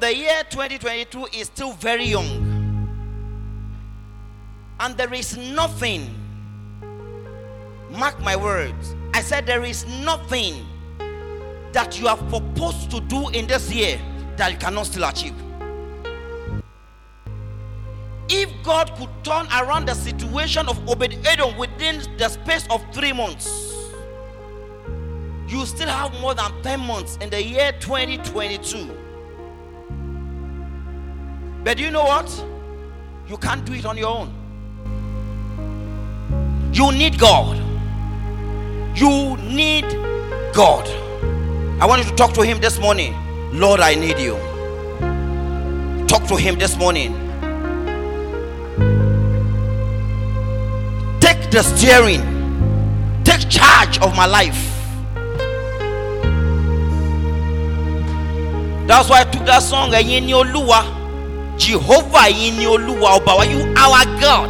the year 2022 is still very young. And there is nothing, mark my words, I said there is nothing that you are supposed to do in this year that you cannot still achieve. If God could turn around the situation of Obed Edom within the space of three months, you still have more than 10 months in the year 2022. But do you know what? You can't do it on your own. You need God. You need God. I want you to talk to Him this morning. Lord, I need you. Talk to Him this morning. Take the steering, take charge of my life. That's why I took that song, Jehovah in your Oluwa, you our God.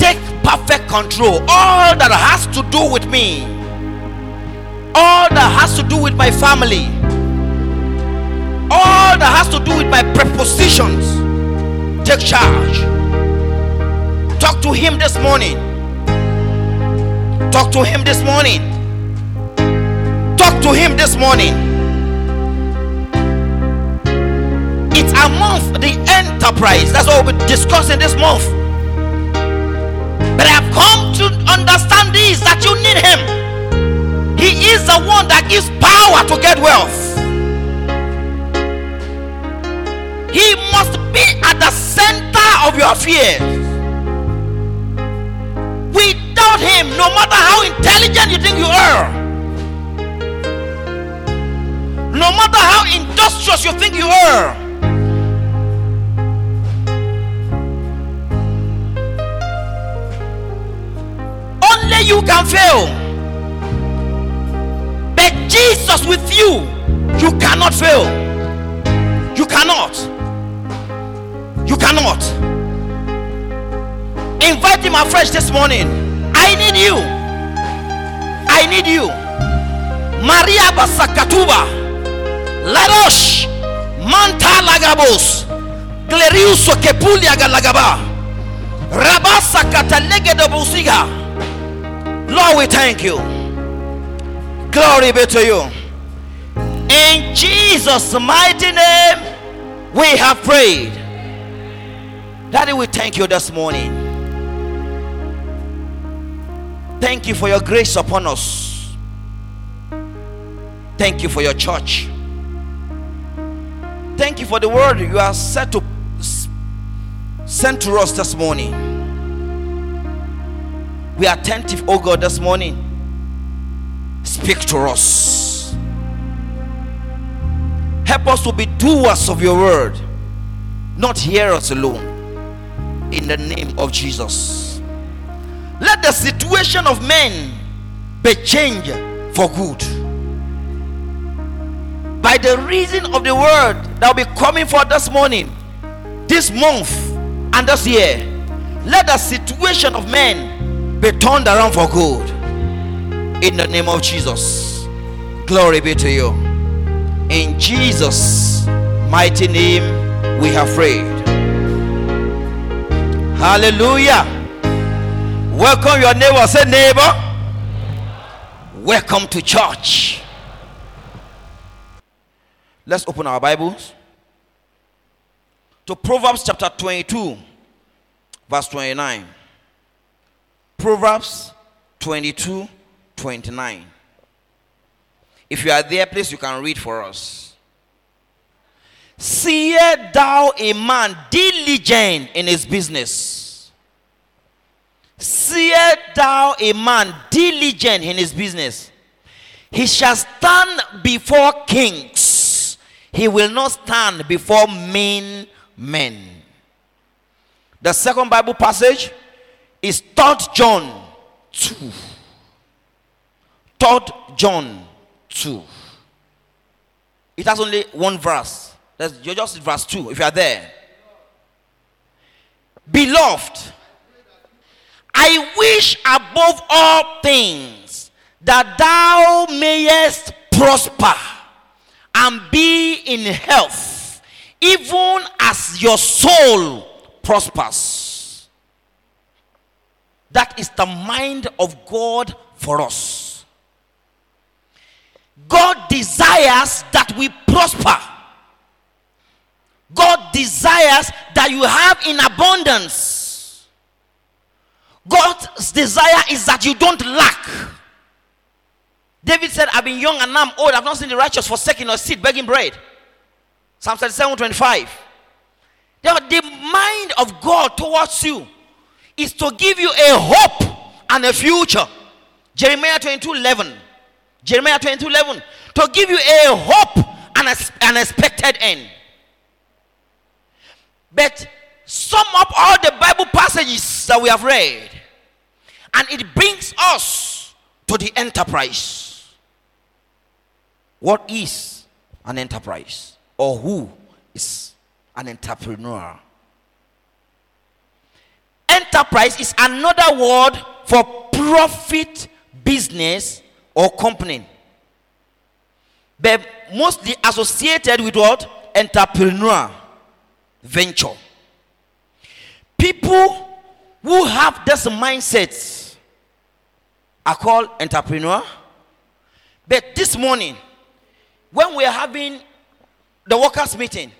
Take perfect control. All that has to do with me, all that has to do with my family, all that has to do with my prepositions, take charge. Talk to Him this morning. Talk to Him this morning. Talk to Him this morning. It's a month, the enterprise. That's what we're discussing this month. But I have come to understand this that you need Him. He is the one that gives power to get wealth. He must be at the center of your fears. Without Him, no matter how intelligent you think you are, no matter how industrious you think you are, can fail. But Jesus with you, you cannot fail. You cannot. You cannot. Invite him afresh this morning. I need you. I need you. Maria Basakatuba. Larosh. Manta Lagabos. Gleriuso Kepulia Galagaba. Rabasa Katalega de Busiga. Lord, we thank you. Glory be to you. In Jesus' mighty name, we have prayed. Daddy, we thank you this morning. Thank you for your grace upon us. Thank you for your church. Thank you for the word you are set to send to us this morning. We are attentive, oh God, this morning. Speak to us. Help us to be doers of your word, not hearers alone. In the name of Jesus. Let the situation of men be changed for good. By the reason of the word that will be coming for this morning, this month, and this year, let the situation of men be turned around for good. In the name of Jesus. Glory be to you. In Jesus' mighty name, we have prayed. Hallelujah. Welcome your neighbor. Say, neighbor. Welcome to church. Let's open our Bibles to Proverbs chapter 22, verse 29. Proverbs 22, 29. If you are there, please, you can read for us. Seest thou a man diligent in his business? Seest thou a man diligent in his business? He shall stand before kings, he will not stand before mean men. The second Bible passage is 3 John 2. 3 John 2. It has only one verse. That's you just verse 2 if you are there. Beloved, I wish above all things that thou mayest prosper and be in health, even as your soul prospers. That is the mind of God for us. God desires that we prosper. God desires that you have in abundance. God's desire is that you don't lack. David said, I've been young and now I'm old. I've not seen the righteous forsaking or seed begging bread. Psalm 37 25. The mind of God towards you is to give you a hope and a future. Jeremiah 22 11. Jeremiah 22 11. To give you a hope and an expected end. But sum up all the Bible passages that we have read, and it brings us to the enterprise. What is an enterprise? Or who is an entrepreneur? Enterprise is another word for profit, business, or company. But mostly associated with what? Entrepreneur venture. People who have this mindset are called entrepreneur. But this morning, when we are having the workers' meeting,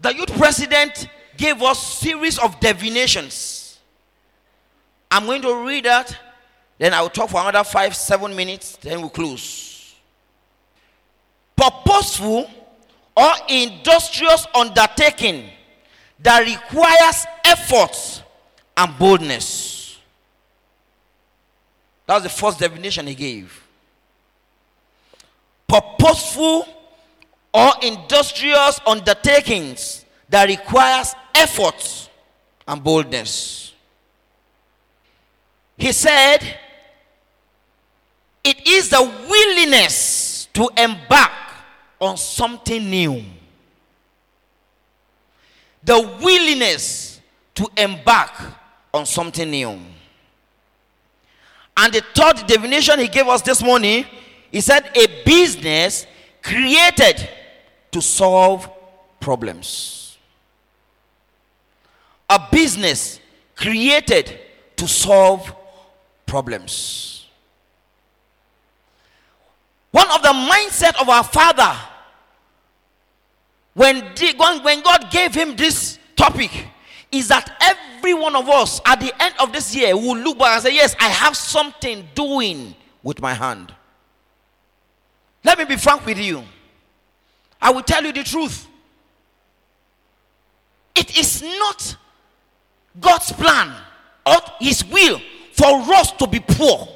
the youth president gave us series of divinations. I'm going to read that, then I will talk for another five, seven minutes, then we'll close. Purposeful or industrious undertaking that requires effort and boldness. That's the first definition he gave. Purposeful or industrious undertakings that requires effort and boldness. He said, it is the willingness to embark on something new. The willingness to embark on something new. And the third definition he gave us this morning, he said, a business created to solve problems. A business created to solve problems. One of the mindset of our father when, when God gave him this topic is that every one of us at the end of this year will look back and say, Yes, I have something doing with my hand. Let me be frank with you. I will tell you the truth. It is not God's plan or His will for us to be poor.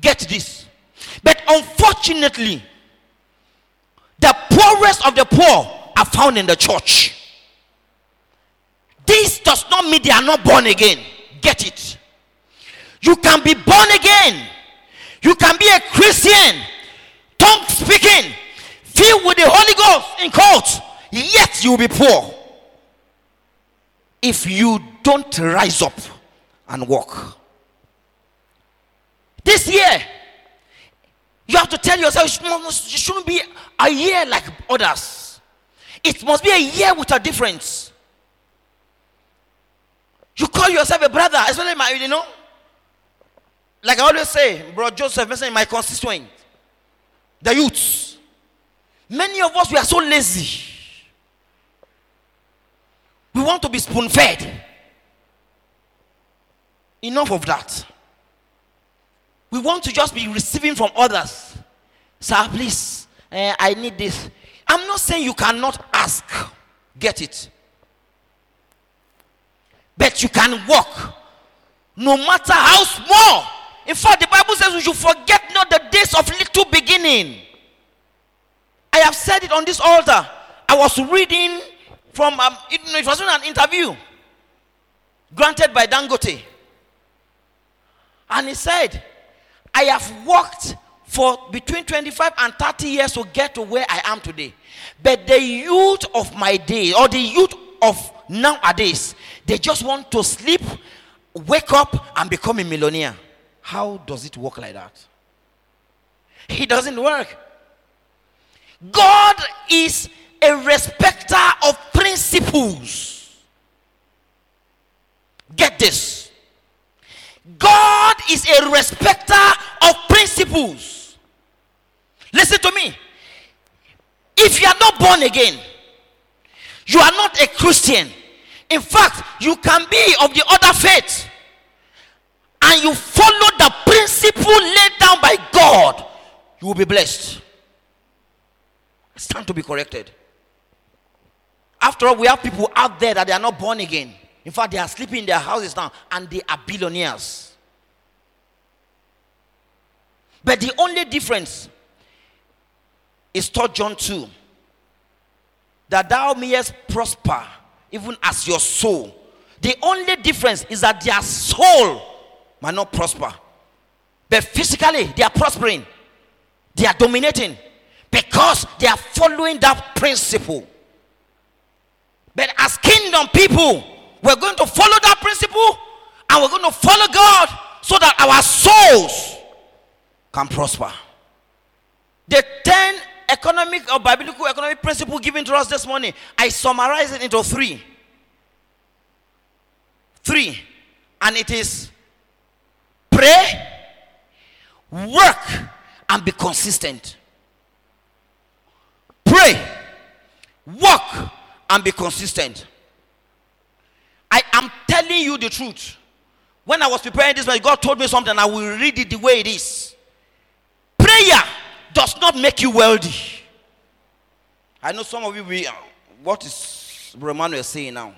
Get this. But unfortunately, the poorest of the poor are found in the church. This does not mean they are not born again. Get it. You can be born again. You can be a Christian, tongue speaking, filled with the Holy Ghost in court, yet you will be poor. If you don't rise up and walk. This year, you have to tell yourself it shouldn't be a year like others. It must be a year with a difference. You call yourself a brother, especially my, you know. Like I always say, bro Joseph, in my constituent, the youths. Many of us we are so lazy. We want to be spoon fed. Enough of that. We want to just be receiving from others. Sir, please, uh, I need this. I'm not saying you cannot ask. Get it. But you can walk. No matter how small. In fact, the Bible says we should forget not the days of little beginning. I have said it on this altar. I was reading from, um, it, it was an interview granted by Dangote. And he said, I have worked for between 25 and 30 years to get to where I am today. But the youth of my day, or the youth of nowadays, they just want to sleep, wake up, and become a millionaire. How does it work like that? It doesn't work. God is a respecter of principles. Get this. God is a respecter of principles. Listen to me. If you are not born again, you are not a Christian. In fact, you can be of the other faith and you follow the principle laid down by God, you will be blessed. It's time to be corrected. After all, we have people out there that they are not born again. In fact, they are sleeping in their houses now and they are billionaires. But the only difference is taught John 2 that thou mayest prosper even as your soul. The only difference is that their soul might not prosper. But physically, they are prospering, they are dominating because they are following that principle. But as kingdom people, we're going to follow that principle and we're going to follow God so that our souls can prosper. The 10 economic or biblical economic principle given to us this morning, I summarize it into three. Three. And it is pray, work, and be consistent. Pray, work, and be consistent. I am telling you the truth. When I was preparing this, God told me something, I will read it the way it is. Prayer does not make you wealthy. I know some of you, be, uh, what is Romano saying now?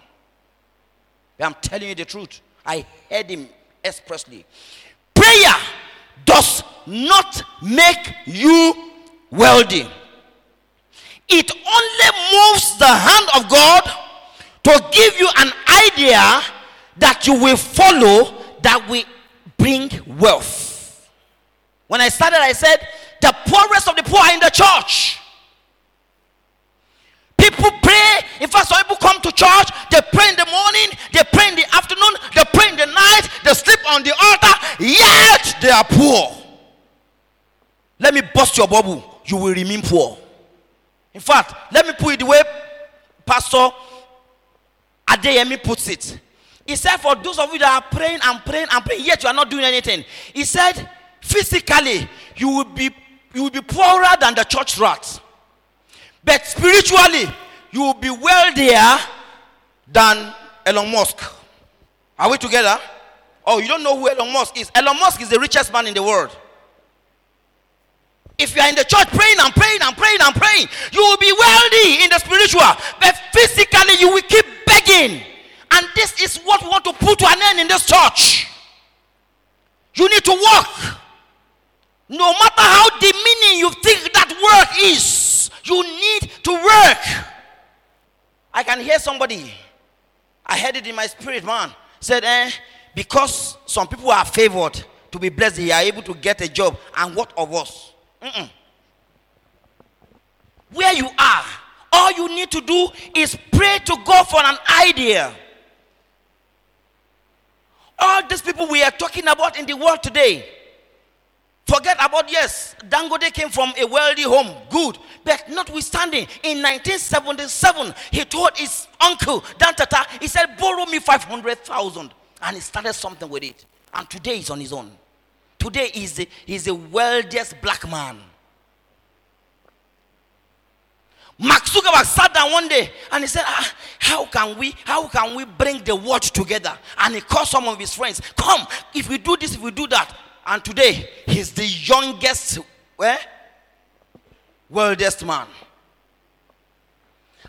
I'm telling you the truth. I heard him expressly. Prayer does not make you wealthy. It only moves the hand of God to give you an idea that you will follow that will bring wealth. When I started, I said, the poorest of the poor are in the church. People pray. In fact, some people come to church, they pray in the morning, they pray in the afternoon, they pray in the night, they sleep on the altar, yet they are poor. Let me bust your bubble. You will remain poor. In fact, let me put it the way Pastor Adeyemi puts it. He said, For those of you that are praying and praying and praying, yet you are not doing anything. He said, physically, you will be you will be poorer than the church rats. But spiritually, you will be wealthier than Elon Musk. Are we together? Oh, you don't know who Elon Musk is? Elon Musk is the richest man in the world. If you are in the church praying and praying and praying and praying, you will be wealthy in the spiritual, but physically you will keep begging. And this is what we want to put to an end in this church. You need to work. No matter how demeaning you think that work is, you need to work. I can hear somebody, I heard it in my spirit, man, said, eh, because some people are favored to be blessed, they are able to get a job. And what of us? Mm-mm. Where you are, all you need to do is pray to God for an idea. All these people we are talking about in the world today, Forget about, yes, Dangote came from a wealthy home, good. But notwithstanding, in 1977, he told his uncle, Dantata, he said, borrow me 500,000. And he started something with it. And today he's on his own. Today he's the, the wealthiest black man. Mark Zuckerberg sat down one day and he said, ah, "How can we? How can we bring the world together?" And he called some of his friends. Come, if we do this, if we do that, and today, he's the youngest, where? Wealthiest man.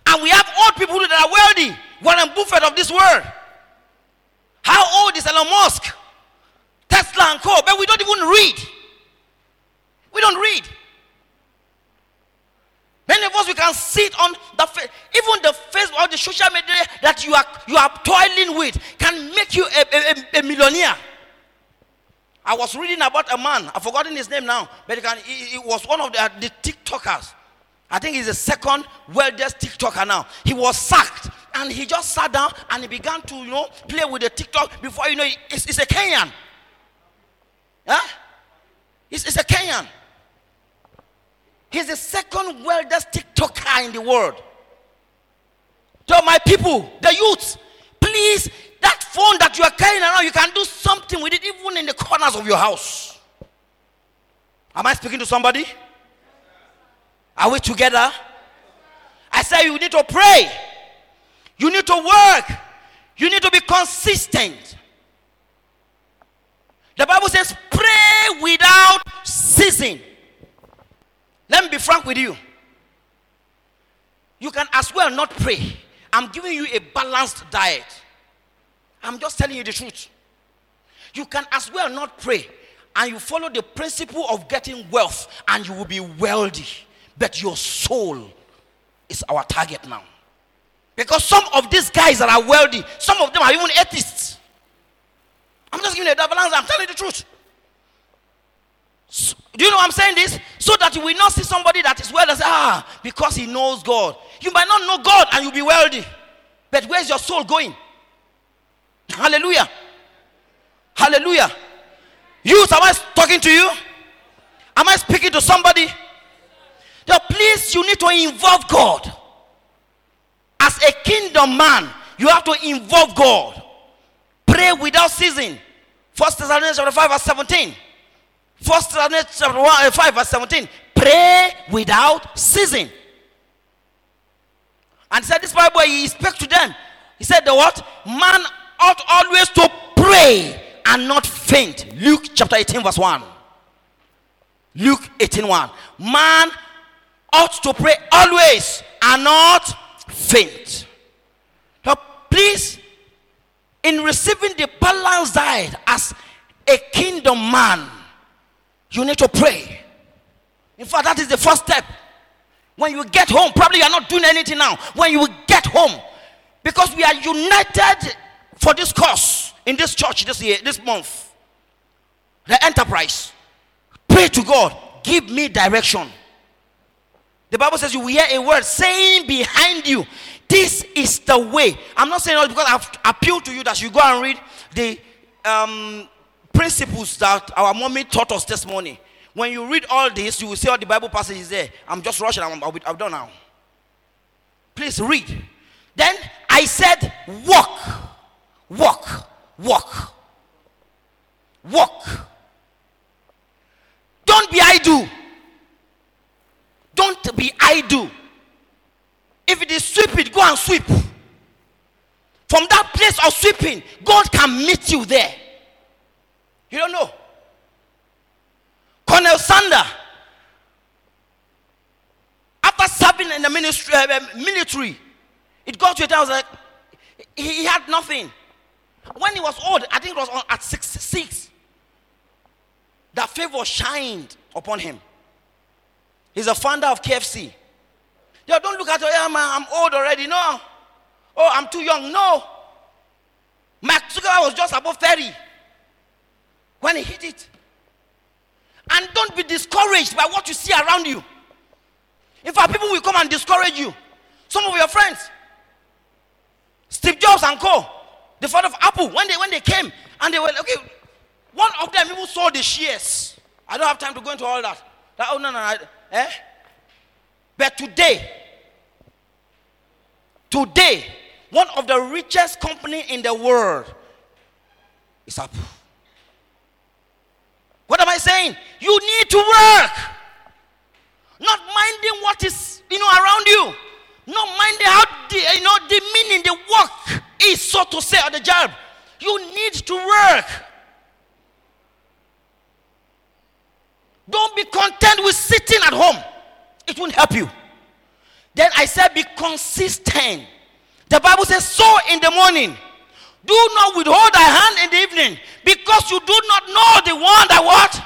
And we have old people that are wealthy. Warren Buffett of this world. How old is Elon Musk? Tesla and Co. But we don't even read. We don't read. Many of us we can sit on the face, even the Facebook or the social media that you are you are toiling with can make you a, a, a millionaire. I was reading about a man, I've forgotten his name now, but he, he was one of the, the TikTokers. I think he's the second wealthiest TikToker now. He was sacked and he just sat down and he began to, you know, play with the TikTok before you know it's, it's a Kenyan. Yeah? It's, it's a Kenyan. He's the second wealthiest TikToker in the world. Tell my people, the youth, please, that phone that you are carrying around, you can do something with it even in the corners of your house. Am I speaking to somebody? Are we together? I say you need to pray. You need to work. You need to be consistent. The Bible says, pray without ceasing. Let me be frank with you. You can as well not pray. I'm giving you a balanced diet. I'm just telling you the truth. You can as well not pray and you follow the principle of getting wealth and you will be wealthy. But your soul is our target now. Because some of these guys that are wealthy, some of them are even atheists. I'm just giving you a balance. I'm telling you the truth. So, do you know I'm saying this? So that you will not see somebody that is wealthy and say, ah, because he knows God. You might not know God and you'll be wealthy. But where's your soul going? Hallelujah. Hallelujah. You, am I talking to you? Am I speaking to somebody? Now, please, you need to involve God. As a kingdom man, you have to involve God. Pray without ceasing. First Thessalonians chapter 5, verse 17. First Thessalonians chapter 1, uh, 5, verse 17. Pray without ceasing. And said, This Bible, he spoke to them. He said, The what? Man ought always to pray and not faint. Luke chapter 18, verse 1. Luke 18, 1. Man ought to pray always and not faint. Now, please, in receiving the balanced diet as a kingdom man, you need to pray. In fact, that is the first step. When you get home, probably you are not doing anything now. When you get home, because we are united for this cause in this church this year, this month, the enterprise. Pray to God, give me direction. The Bible says you will hear a word saying behind you, This is the way. I'm not saying all because I've appealed to you that you go and read the um, principles that our mommy taught us this morning. When you read all this, you will see all the Bible passages there. I'm just rushing, I'm, be, I'm done now. Please read. Then I said, Walk, walk, walk, walk. Don't be idle. Don't be idle. If it is sweeping, go and sweep. From that place of sweeping, God can meet you there. You don't know. Colonel Sander, after serving in the ministry, uh, military, it got to a time I was like, he, he had nothing. When he was old, I think it was on, at 66, that favor shined upon him. He's a founder of KFC. Yo, don't look at me, yeah, man, I'm old already. No. Oh, I'm too young. No. Mark Zuckerberg was just above 30 when he hit it. And don't be discouraged by what you see around you. In fact, people will come and discourage you. Some of your friends, Steve Jobs and co, the father of Apple, when they when they came and they were okay, one of them even saw the shares. I don't have time to go into all that. that oh no, no Eh? But today, today, one of the richest company in the world is up. What am I saying? You need to work. Not minding what is, you know, around you. Not minding how, the, you know, the meaning, the work is, so to say, at the job. You need to work. Don't be content with sitting at home. It won't help you. Then I said, be consistent. The Bible says, sow in the morning. Do not withhold thy hand in the evening because you do not know the one that what?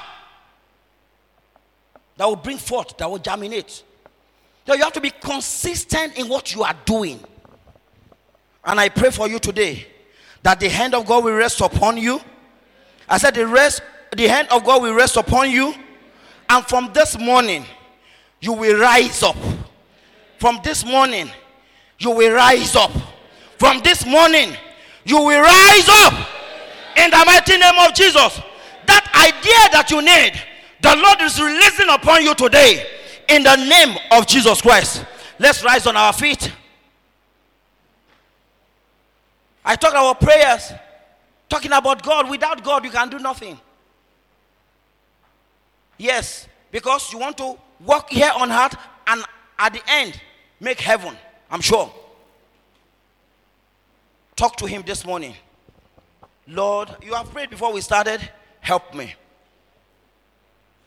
That will bring forth, that will germinate. So you have to be consistent in what you are doing. And I pray for you today that the hand of God will rest upon you. I said the rest, the hand of God will rest upon you and from this morning, you will rise up. From this morning, you will rise up. From this morning, you will rise up in the mighty name of Jesus. That idea that you need, the Lord is releasing upon you today in the name of Jesus Christ. Let's rise on our feet. I talk about prayers, talking about God. Without God, you can do nothing. Yes, because you want to work here on earth and at the end make heaven. I'm sure. Talk to Him this morning. Lord, you have prayed before we started. Help me.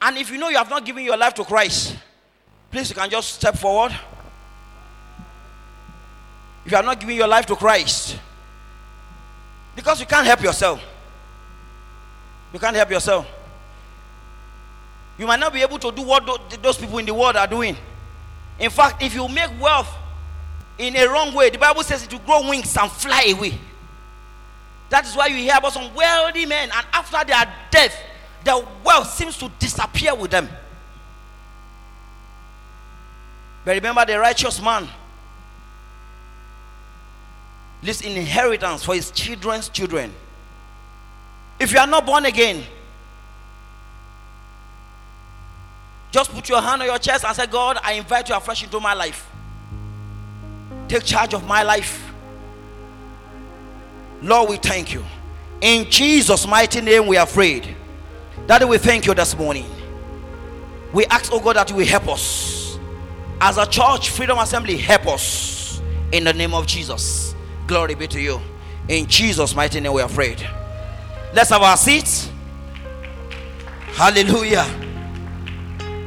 And if you know you have not given your life to Christ, please you can just step forward. If you are not giving your life to Christ, because you can't help yourself. You can't help yourself. You might not be able to do what those people in the world are doing. In fact, if you make wealth in a wrong way, the Bible says it will grow wings and fly away. That is why you hear about some wealthy men, and after their death, their wealth seems to disappear with them. But remember the righteous man leaves inheritance for his children's children. If you are not born again, just put your hand on your chest and say, God, I invite you afresh into my life. Take charge of my life. Lord, we thank you. In Jesus' mighty name, we are prayed. Daddy, we thank you this morning. We ask, oh God, that you will help us. As a church, Freedom Assembly, help us. In the name of Jesus. Glory be to you. In Jesus' mighty name, we are prayed. Let's have our seats. Hallelujah.